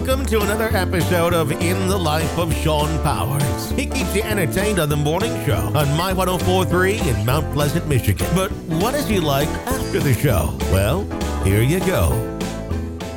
welcome to another episode of In the Life of Shawn Powers. He keeps you entertained on the morning show on My 1043 in Mount Pleasant, Michigan. But what is he like after the show? Well, here you go.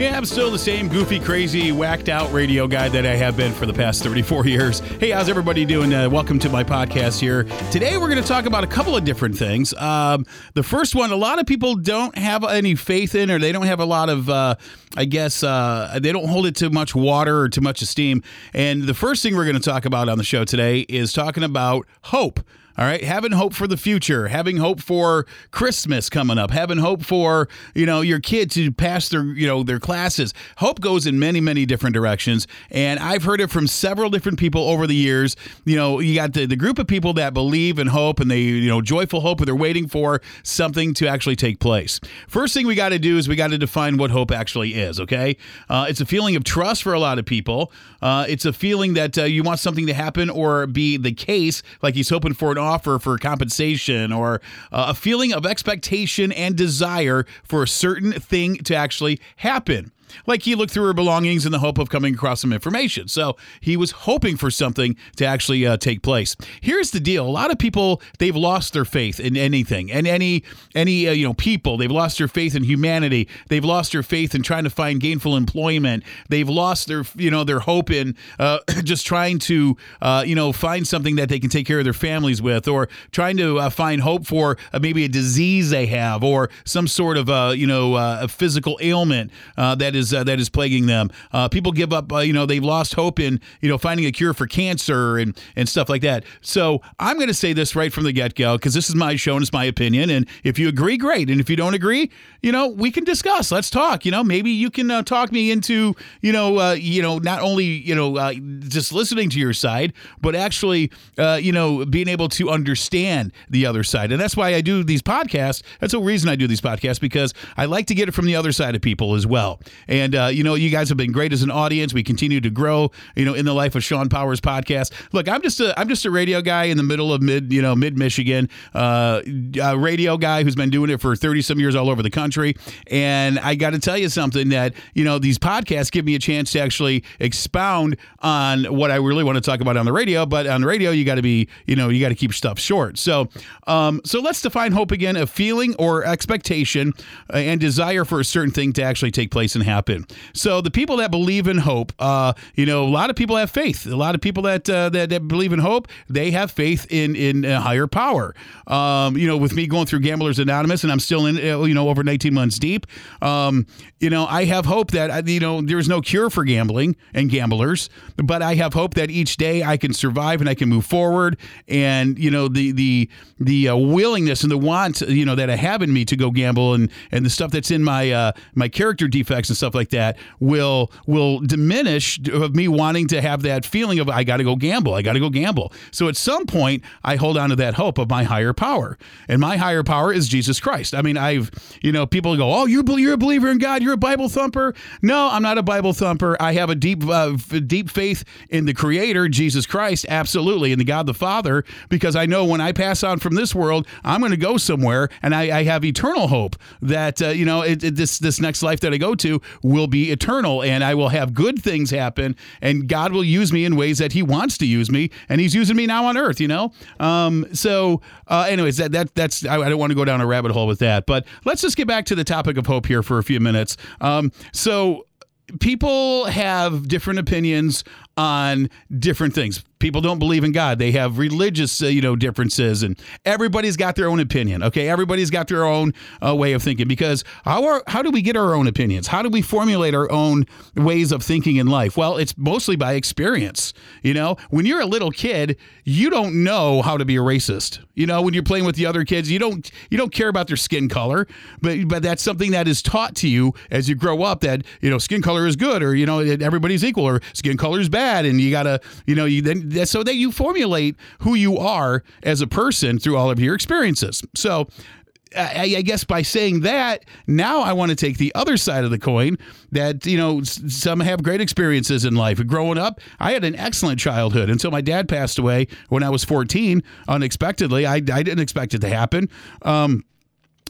Yeah, I'm still the same goofy, crazy, whacked out radio guy that I have been for the past 34 years. Hey, how's everybody doing? Uh, welcome to my podcast here. Today, we're going to talk about a couple of different things. Um, the first one, a lot of people don't have any faith in, or they don't have a lot of, uh, I guess, uh, they don't hold it to much water or too much esteem. And the first thing we're going to talk about on the show today is talking about hope. All right, having hope for the future, having hope for Christmas coming up, having hope for you know your kid to pass their you know their classes. Hope goes in many many different directions, and I've heard it from several different people over the years. You know, you got the, the group of people that believe in hope and they you know joyful hope, and they're waiting for something to actually take place. First thing we got to do is we got to define what hope actually is. Okay, uh, it's a feeling of trust for a lot of people. Uh, it's a feeling that uh, you want something to happen or be the case, like he's hoping for an offer for compensation or uh, a feeling of expectation and desire for a certain thing to actually happen. Like he looked through her belongings in the hope of coming across some information. So he was hoping for something to actually uh, take place. Here's the deal: a lot of people they've lost their faith in anything and any any uh, you know people. They've lost their faith in humanity. They've lost their faith in trying to find gainful employment. They've lost their you know their hope in uh, just trying to uh, you know find something that they can take care of their families with, or trying to uh, find hope for uh, maybe a disease they have, or some sort of you know a physical ailment that is is uh, that is plaguing them. Uh, people give up. Uh, you know, they've lost hope in you know finding a cure for cancer and and stuff like that. So I'm going to say this right from the get go because this is my show and it's my opinion. And if you agree, great. And if you don't agree, you know, we can discuss. Let's talk. You know, maybe you can uh, talk me into you know uh, you know not only you know just listening to your side, but actually you know being able to understand the other side. And that's why I do these podcasts. That's the reason I do these podcasts because I like to get it from the other side of people as well. And uh, you know, you guys have been great as an audience. We continue to grow. You know, in the life of Shawn Powers podcast. Look, I'm just a I'm just a radio guy in the middle of mid you know mid Michigan, uh, radio guy who's been doing it for 30 some years all over the country. And I got to tell you something that you know these podcasts give me a chance to actually expound on what I really want to talk about on the radio. But on the radio, you got to be you know you got to keep stuff short. So um, so let's define hope again: a feeling or expectation uh, and desire for a certain thing to actually take place and happen happen. So the people that believe in hope, uh, you know, a lot of people have faith. A lot of people that uh, that, that, believe in hope, they have faith in in a higher power. Um, you know, with me going through Gamblers Anonymous, and I'm still in, uh, you know, over 19 months deep. Um, you know, I have hope that uh, you know there's no cure for gambling and gamblers, but I have hope that each day I can survive and I can move forward, and you know the the the uh, willingness and the want you know that I have in me to go gamble and and the stuff that's in my uh, my character defects and stuff stuff like that will will diminish of me wanting to have that feeling of I got to go gamble, I got to go gamble. So at some point, I hold on to that hope of my higher power, and my higher power is Jesus Christ. I mean, I've you know people go, oh, you're you're a believer in God, you're a Bible thumper. No, I'm not a Bible thumper. I have a deep uh, deep faith in the Creator, Jesus Christ, absolutely, and the God the Father, because I know when I pass on from this world, I'm going to go somewhere, and I, I have eternal hope that uh, you know it, it, this this next life that I go to will be eternal and I will have good things happen and God will use me in ways that he wants to use me and he's using me now on earth, you know? Um, so uh, anyways, that, that that's, I, I, don't want to go down a rabbit hole with that, but let's just get back to the topic of hope here for a few minutes. Um, so people have different opinions on different things. People don't believe in God. They have religious, uh, you know, differences, and everybody's got their own opinion. Okay, everybody's got their own uh, way of thinking. Because how are, how do we get our own opinions? How do we formulate our own ways of thinking in life? Well, it's mostly by experience. You know, when you're a little kid, you don't know how to be a racist. You know, when you're playing with the other kids, you don't you don't care about their skin color, but but that's something that is taught to you as you grow up. That you know, skin color is good, or you know, everybody's equal, or skin color is bad and you gotta you know you then so that you formulate who you are as a person through all of your experiences so I, I, guess by saying that, now I want to take the other side of the coin that, you know, some have great experiences in life. Growing up, I had an excellent childhood until my dad passed away when I was 14 unexpectedly. I, I didn't expect it to happen. Um,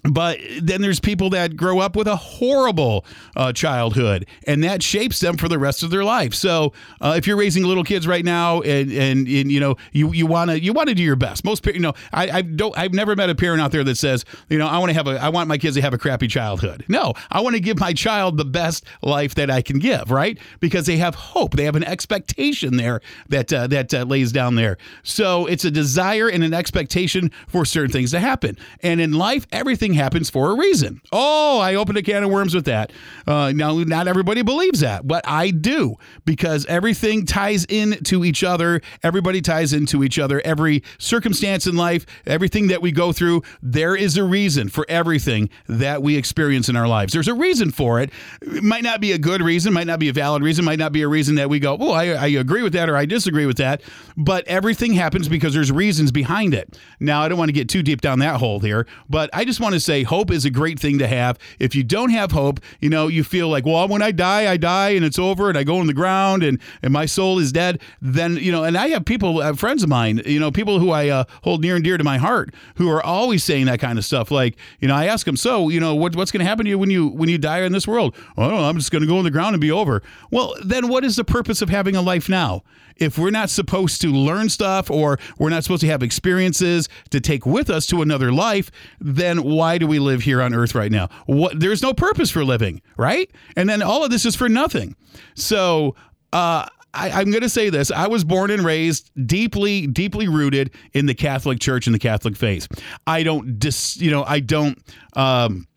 but then there's people that grow up with a horrible uh, childhood and that shapes them for the rest of their life. So uh, if you're raising little kids right now and and, and you know you you want to you want to do your best. Most you know I, I don't I've never met a parent out there that says you know I want to have a I want my kids to have a crappy childhood. No I want to give my child the best life that I can give right? Because they have hope. They have an expectation there that uh, that uh, lays down there. So it's a desire and an expectation for certain things to happen. And in life everything everything happens for a reason. Oh, I opened a can of worms with that. Uh, now, not everybody believes that, but I do because everything ties into each other. Everybody ties into each other. Every circumstance in life, everything that we go through, there is a reason for everything that we experience in our lives. There's a reason for it. It might not be a good reason, might not be a valid reason, might not be a reason that we go, oh, I, I agree with that or I disagree with that. But everything happens because there's reasons behind it. Now, I don't want to get too deep down that hole here, but I just want to say hope is a great thing to have. If you don't have hope, you know, you feel like, well, when I die, I die and it's over and I go in the ground and, and my soul is dead, then, you know, and I have people, uh, friends of mine, you know, people who I uh, hold near and dear to my heart who are always saying that kind of stuff. Like, you know, I ask them, so, you know, what, what's going to happen to you when you, when you die in this world? Oh, I'm just going to go in the ground and be over. Well, then what is the purpose of having a life now? If we're not supposed to learn stuff or we're not supposed to have experiences to take with us to another life, then why do we live here on earth right now? What there's no purpose for living, right? And then all of this is for nothing. So uh I, am going to say this. I was born and raised deeply, deeply rooted in the Catholic Church and the Catholic faith. I don't dis, you know, I don't um,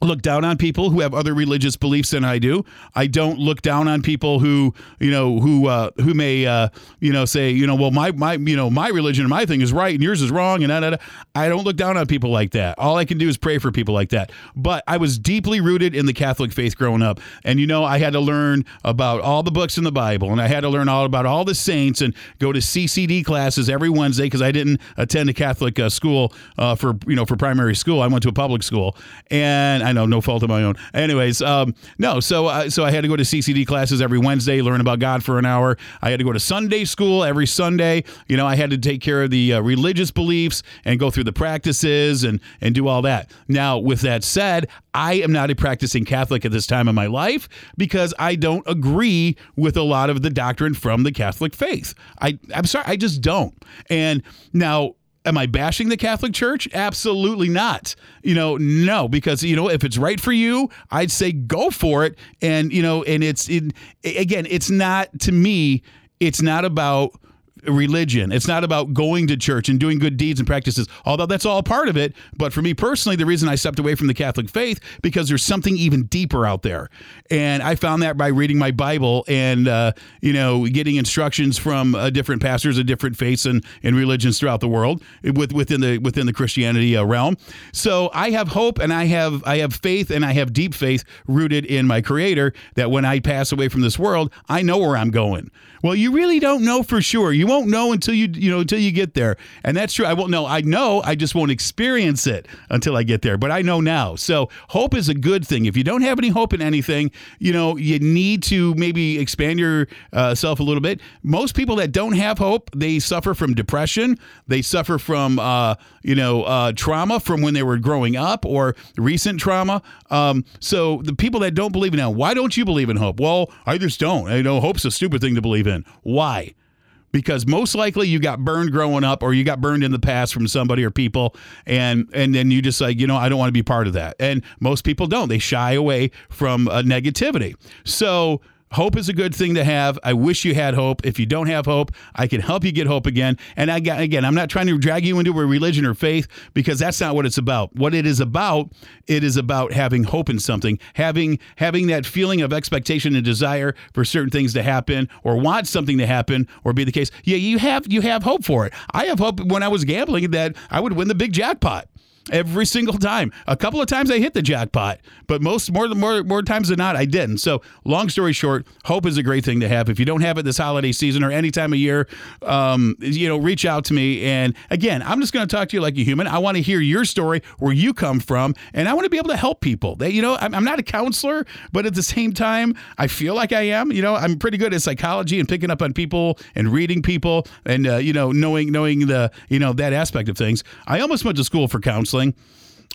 look down on people who have other religious beliefs than I do. I don't look down on people who, you know, who uh, who may, uh, you know, say, you know, well, my my, you know, my religion and my thing is right and yours is wrong, and da, da, da. I don't look down on people like that. All I can do is pray for people like that. But I was deeply rooted in the Catholic faith growing up, and you know, I had to learn about all the books in the Bible, and I had to learn all about all the saints, and go to CCD classes every Wednesday because I didn't attend a Catholic uh, school uh, for you know for primary school. I went to a public school, and I know, no fault of my own. Anyways, um, no, so uh, so I had to go to CCD classes every Wednesday, learn about God for an hour. I had to go to Sunday school every Sunday. You know, I had to take care of the uh, religious beliefs and go through the practices and and do all that. Now, with that said, I am not a practicing Catholic at this time in my life because I don't agree with a lot of the doctrine from the Catholic faith. I I'm sorry, I just don't. And now Am I bashing the Catholic Church? Absolutely not. You know, no, because you know if it's right for you, I'd say go for it. And you know, and it's it, again, it's not to me. It's not about religion. It's not about going to church and doing good deeds and practices, although that's all part of it. But for me personally, the reason I stepped away from the Catholic faith because there's something even deeper out there, and I found that by reading my Bible and uh, you know getting instructions from uh, different pastors of different faiths and, and religions throughout the world with, within the within the Christianity uh, realm. So I have hope and I have I have faith and I have deep faith rooted in my Creator that when I pass away from this world, I know where I'm going. Well, you really don't know for sure. You won't know until you you know until you get there, and that's true. I won't know. I know. I just won't experience it until I get there. But I know now. So hope is a good thing. If you don't have any hope in anything, you know you need to maybe expand yourself uh, a little bit. Most people that don't have hope, they suffer from depression. They suffer from uh, you know uh, trauma from when they were growing up or recent trauma. Um, so the people that don't believe in now, why don't you believe in hope? Well, I just don't. I know hope's a stupid thing to believe in. Why? Because most likely you got burned growing up or you got burned in the past from somebody or people and and then you just like, you know, I don't want to be part of that. And most people don't. They shy away from uh, negativity. So Hope is a good thing to have. I wish you had hope. If you don't have hope, I can help you get hope again. And I got, again, I'm not trying to drag you into a religion or faith because that's not what it's about. What it is about, it is about having hope in something, having having that feeling of expectation and desire for certain things to happen or want something to happen or be the case. Yeah, you have you have hope for it. I have hope when I was gambling that I would win the big jackpot every single time. A couple of times I hit the jackpot, but most more more more times than not I didn't. So long story short, hope is a great thing to have. If you don't have it this holiday season or any time of year, um, you know, reach out to me. And again, I'm just going to talk to you like a human. I want to hear your story, where you come from, and I want to be able to help people. That you know, I'm, I'm not a counselor, but at the same time, I feel like I am. You know, I'm pretty good at psychology and picking up on people and reading people and uh, you know knowing knowing the you know that aspect of things. I almost went to school for counseling counseling.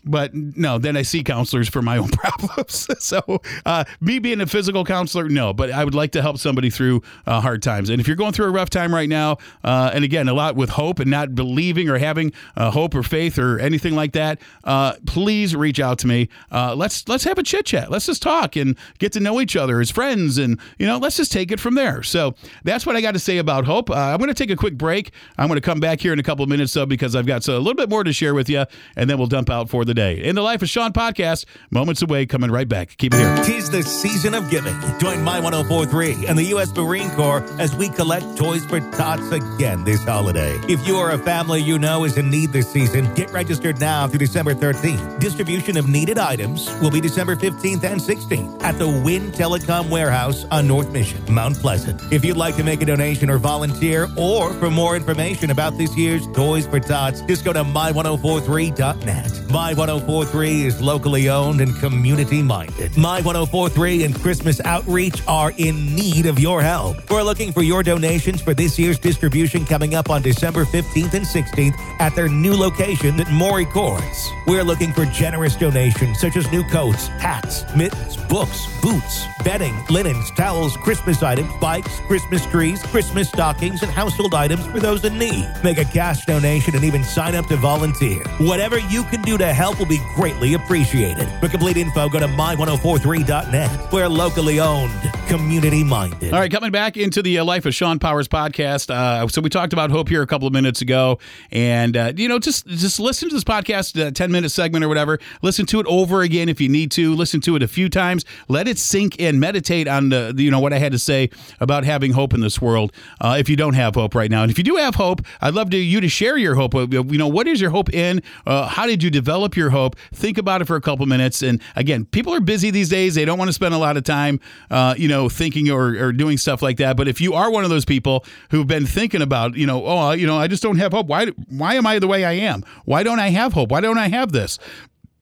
But no, then I see counselors for my own problems. so, uh, me being a physical counselor, no, but I would like to help somebody through uh, hard times. And if you're going through a rough time right now, uh, and again, a lot with hope and not believing or having uh, hope or faith or anything like that, uh, please reach out to me. Uh, let's let's have a chit chat. Let's just talk and get to know each other as friends, and you know, let's just take it from there. So that's what I got to say about hope. I'm going to take a quick break. I'm going to come back here in a couple of minutes, though, because I've got a little bit more to share with you, and then we'll dump out for the day. In the Life of Shawn podcast, moments away, coming right back. Keep it here. Tis the season of giving. Join My 1043 and the U.S. Marine Corps as we collect toys for tots again this holiday. If you or a family you know is in need this season, get registered now through December 13th. Distribution of needed items will be December 15th and 16th at the Winn Telecom Warehouse on North Mission, Mount Pleasant. If you'd like to make a donation or volunteer, or for more information about this year's Toys for Tots, just go to my1043.net. My oh 1043 is locally owned and community minded. My 1043 and Christmas Outreach are in need of your help. We're looking for your donations for this year's distribution coming up on December 15th and 16th at their new location at Maury Courts. We're looking for generous donations such as new coats, hats, mittens, books, boots, bedding, linens, towels, Christmas items, bikes, Christmas trees, Christmas stockings, and household items for those in need. Make a cash donation and even sign up to volunteer. Whatever you can do to help will be greatly appreciated. For complete info, go to my1043.net. We're locally owned, community minded. All right, coming back into the uh, Life of Shawn Powers podcast. Uh, so we talked about hope here a couple of minutes ago, and uh, you know, just just listen to this podcast, uh, ten minute segment or whatever. Listen to it over again if you need to. Listen to it a few times. Let it sink in. Meditate on the you know what I had to say about having hope in this world. Uh, if you don't have hope right now, and if you do have hope, I'd love to you to share your hope. You know, what is your hope in? Uh, how did you develop your hope? Think about it for a couple minutes. And again, people are busy these days. They don't want to spend a lot of time, uh, you know, thinking or, or doing stuff like that. But if you are one of those people who've been thinking about, you know, oh, you know, I just don't have hope. Why? Why am I the way I am? Why don't I have hope? Why don't I have this?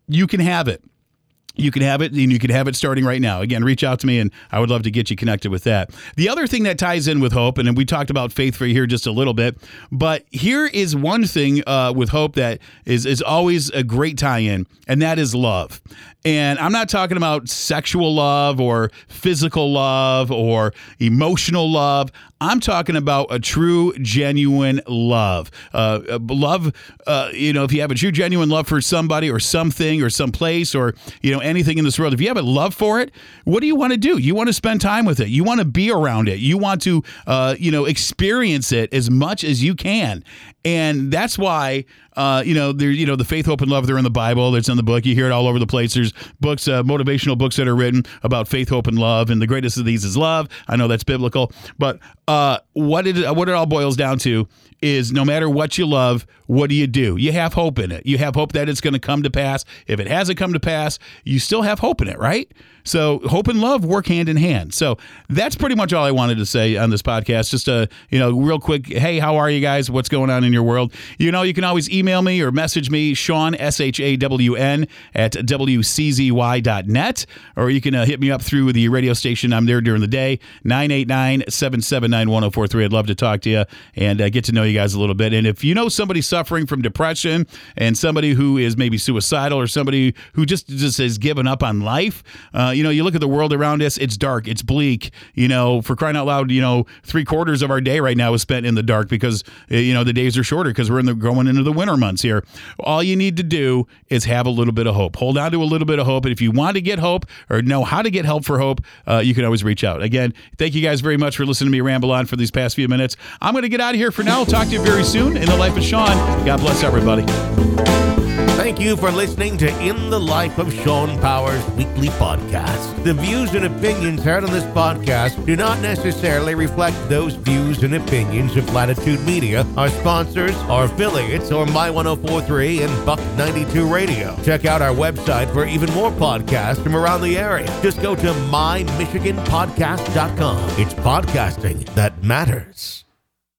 You can have it you can have it and you can have it starting right now. Again, reach out to me and I would love to get you connected with that. The other thing that ties in with hope, and we talked about faith for here just a little bit, but here is one thing uh, with hope that is, is always a great tie in, and that is love. And I'm not talking about sexual love or physical love or emotional love. I'm talking about a true, genuine love. Uh, love, uh, you know, if you have a true, genuine love for somebody or something or some place or, you know, anything in this world, if you have a love for it, what do you want to do? You want to spend time with it. You want to be around it. You want to, uh, you know, experience it as much as you can. And that's why uh, you know, there, you know, the faith, hope, and love. They're in the Bible. It's in the book. You hear it all over the place. There's books, uh, motivational books that are written about faith, hope, and love. And the greatest of these is love. I know that's biblical, but uh, what it what it all boils down to is no matter what you love, what do you do? You have hope in it. You have hope that it's going to come to pass. If it hasn't come to pass, you still have hope in it, right? So hope and love work hand in hand. So that's pretty much all I wanted to say on this podcast. Just a you know real quick. Hey, how are you guys? What's going on in your world? You know, you can always email me or message me, Shawn S H A W N at wczy.net, or you can uh, hit me up through the radio station. I'm there during the day, 989-779-1043. I'd love to talk to you and uh, get to know you guys a little bit. And if you know somebody suffering from depression and somebody who is maybe suicidal or somebody who just just has given up on life. Uh, you know, you look at the world around us, it's dark, it's bleak. You know, for crying out loud, you know, three quarters of our day right now is spent in the dark because, eh, you know, the days are shorter because we're in the going into the winter months here. All you need to do is have a little bit of hope. Hold on to a little bit of hope. And if you want to get hope or know how to get help for hope, uh, you can always reach out. Again, thank you guys very much for listening to me ramble on for these past few minutes. I'm going to get out of here for now. I'll talk to you very soon in the life of Shawn. God bless everybody. Thank you for listening to In the Life of Shawn Powers weekly podcast. The views and opinions heard on this podcast do not necessarily reflect those views and opinions of Latitude Media, our sponsors, our affiliates, or My 1043 and Buck 92 Radio. Check out our website for even more podcasts from around the area. Just go to mymichiganpodcast.com. It's podcasting that matters.